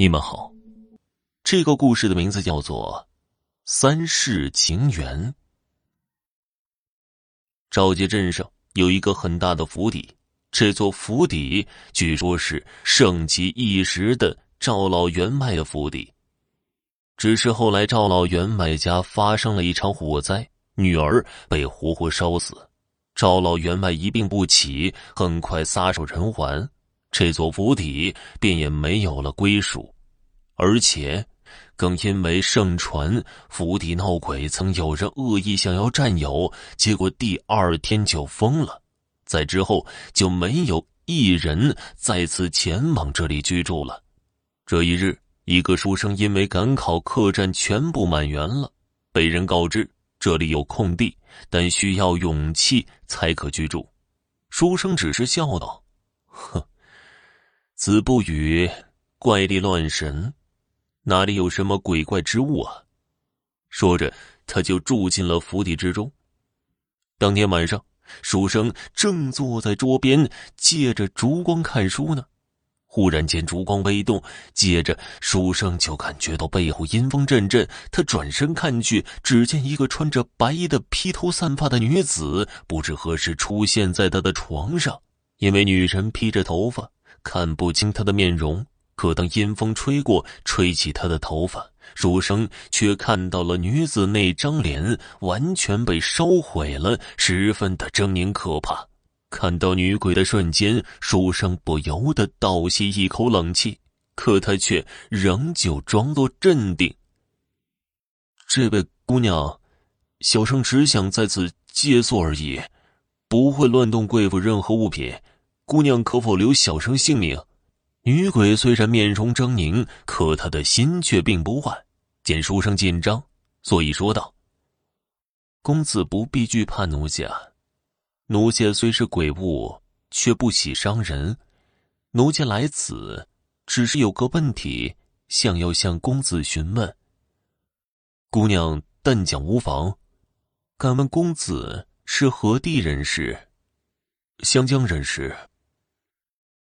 你们好，这个故事的名字叫做《三世情缘》。赵集镇上有一个很大的府邸，这座府邸据说是盛极一时的赵老员外的府邸。只是后来赵老员外家发生了一场火灾，女儿被活活烧死，赵老员外一病不起，很快撒手人寰。这座府邸便也没有了归属，而且，更因为盛传府邸闹鬼，曾有人恶意想要占有，结果第二天就疯了。在之后就没有一人再次前往这里居住了。这一日，一个书生因为赶考，客栈全部满员了，被人告知这里有空地，但需要勇气才可居住。书生只是笑道：“哼。”子不语怪力乱神，哪里有什么鬼怪之物啊？说着，他就住进了府邸之中。当天晚上，书生正坐在桌边，借着烛光看书呢。忽然间，烛光微动，接着书生就感觉到背后阴风阵阵。他转身看去，只见一个穿着白衣的披头散发的女子，不知何时出现在他的床上。因为女神披着头发。看不清他的面容，可当阴风吹过，吹起他的头发，书生却看到了女子那张脸完全被烧毁了，十分的狰狞可怕。看到女鬼的瞬间，书生不由得倒吸一口冷气，可他却仍旧装作镇定。这位姑娘，小生只想在此借宿而已，不会乱动贵府任何物品。姑娘可否留小生性命？女鬼虽然面容狰狞，可她的心却并不坏。见书生紧张，所以说道：“公子不必惧怕奴家。奴家虽是鬼物，却不喜伤人。奴家来此，只是有个问题，想要向公子询问。姑娘但讲无妨。敢问公子是何地人士？湘江人士。”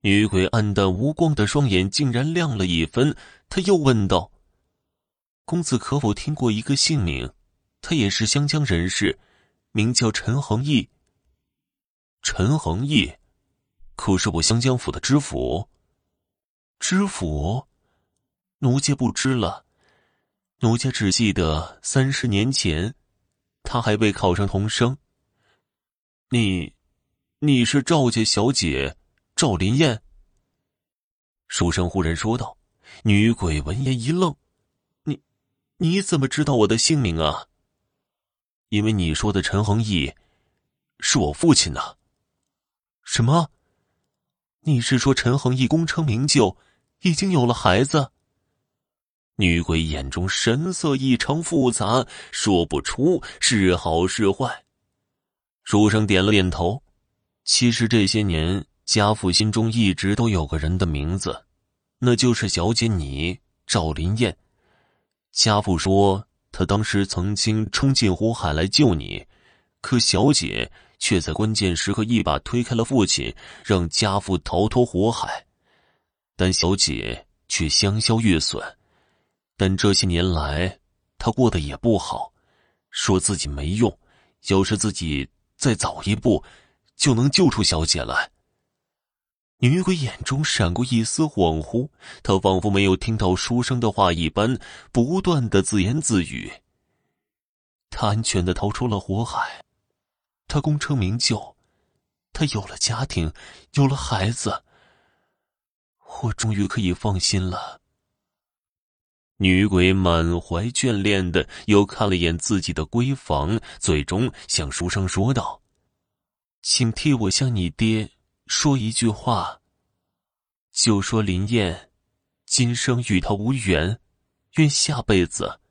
女鬼暗淡无光的双眼竟然亮了一分，他又问道：“公子可否听过一个姓名？他也是湘江人士，名叫陈恒义。陈恒义，可是我湘江府的知府。知府，奴家不知了，奴家只记得三十年前，他还未考上童生。你，你是赵家小姐？”赵林燕。书生忽然说道：“女鬼闻言一愣，你，你怎么知道我的姓名啊？因为你说的陈恒义，是我父亲呢。什么？你是说陈恒义功成名就，已经有了孩子？”女鬼眼中神色异常复杂，说不出是好是坏。书生点了点头，其实这些年。家父心中一直都有个人的名字，那就是小姐你赵林燕。家父说他当时曾经冲进火海来救你，可小姐却在关键时刻一把推开了父亲，让家父逃脱火海。但小姐却香消玉损。但这些年来，她过得也不好，说自己没用，要是自己再早一步，就能救出小姐来。女鬼眼中闪过一丝恍惚，她仿佛没有听到书生的话一般，不断的自言自语。他安全的逃出了火海，他功成名就，他有了家庭，有了孩子，我终于可以放心了。女鬼满怀眷恋的又看了眼自己的闺房，最终向书生说道：“请替我向你爹。”说一句话，就说林燕，今生与他无缘，愿下辈子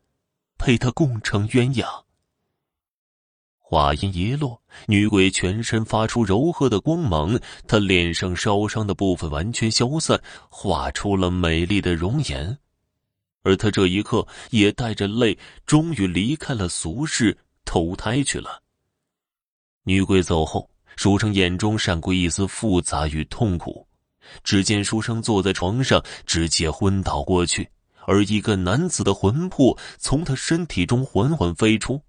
陪他共成鸳鸯。话音一落，女鬼全身发出柔和的光芒，她脸上烧伤的部分完全消散，画出了美丽的容颜，而她这一刻也带着泪，终于离开了俗世，投胎去了。女鬼走后。书生眼中闪过一丝复杂与痛苦，只见书生坐在床上，直接昏倒过去，而一个男子的魂魄从他身体中缓缓飞出。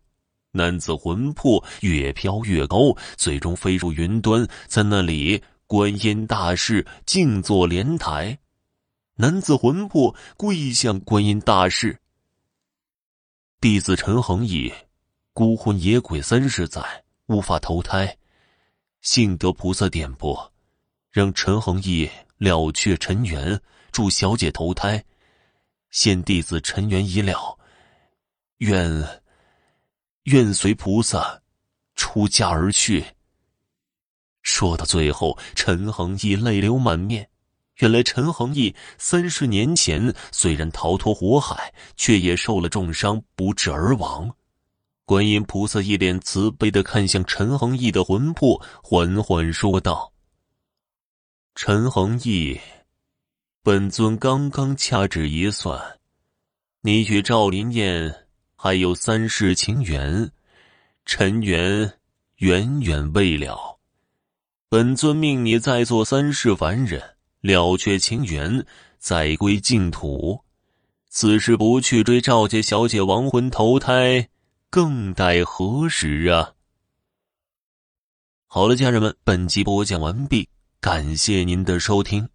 男子魂魄越飘越高，最终飞入云端，在那里，观音大士静坐莲台。男子魂魄跪向观音大士：“弟子陈恒义，孤魂野鬼三十载，无法投胎，幸得菩萨点拨，让陈恒义了却尘缘，助小姐投胎。现弟子尘缘已了，愿。”愿随菩萨出家而去。说到最后，陈恒义泪流满面。原来陈恒义三十年前虽然逃脱火海，却也受了重伤，不治而亡。观音菩萨一脸慈悲的看向陈恒义的魂魄，缓缓说道：“陈恒义，本尊刚刚掐指一算，你与赵林燕。”还有三世情缘，尘缘远远未了。本尊命你再做三世凡人，了却情缘，再归净土。此时不去追赵家小姐亡魂投胎，更待何时啊？好了，家人们，本集播讲完毕，感谢您的收听。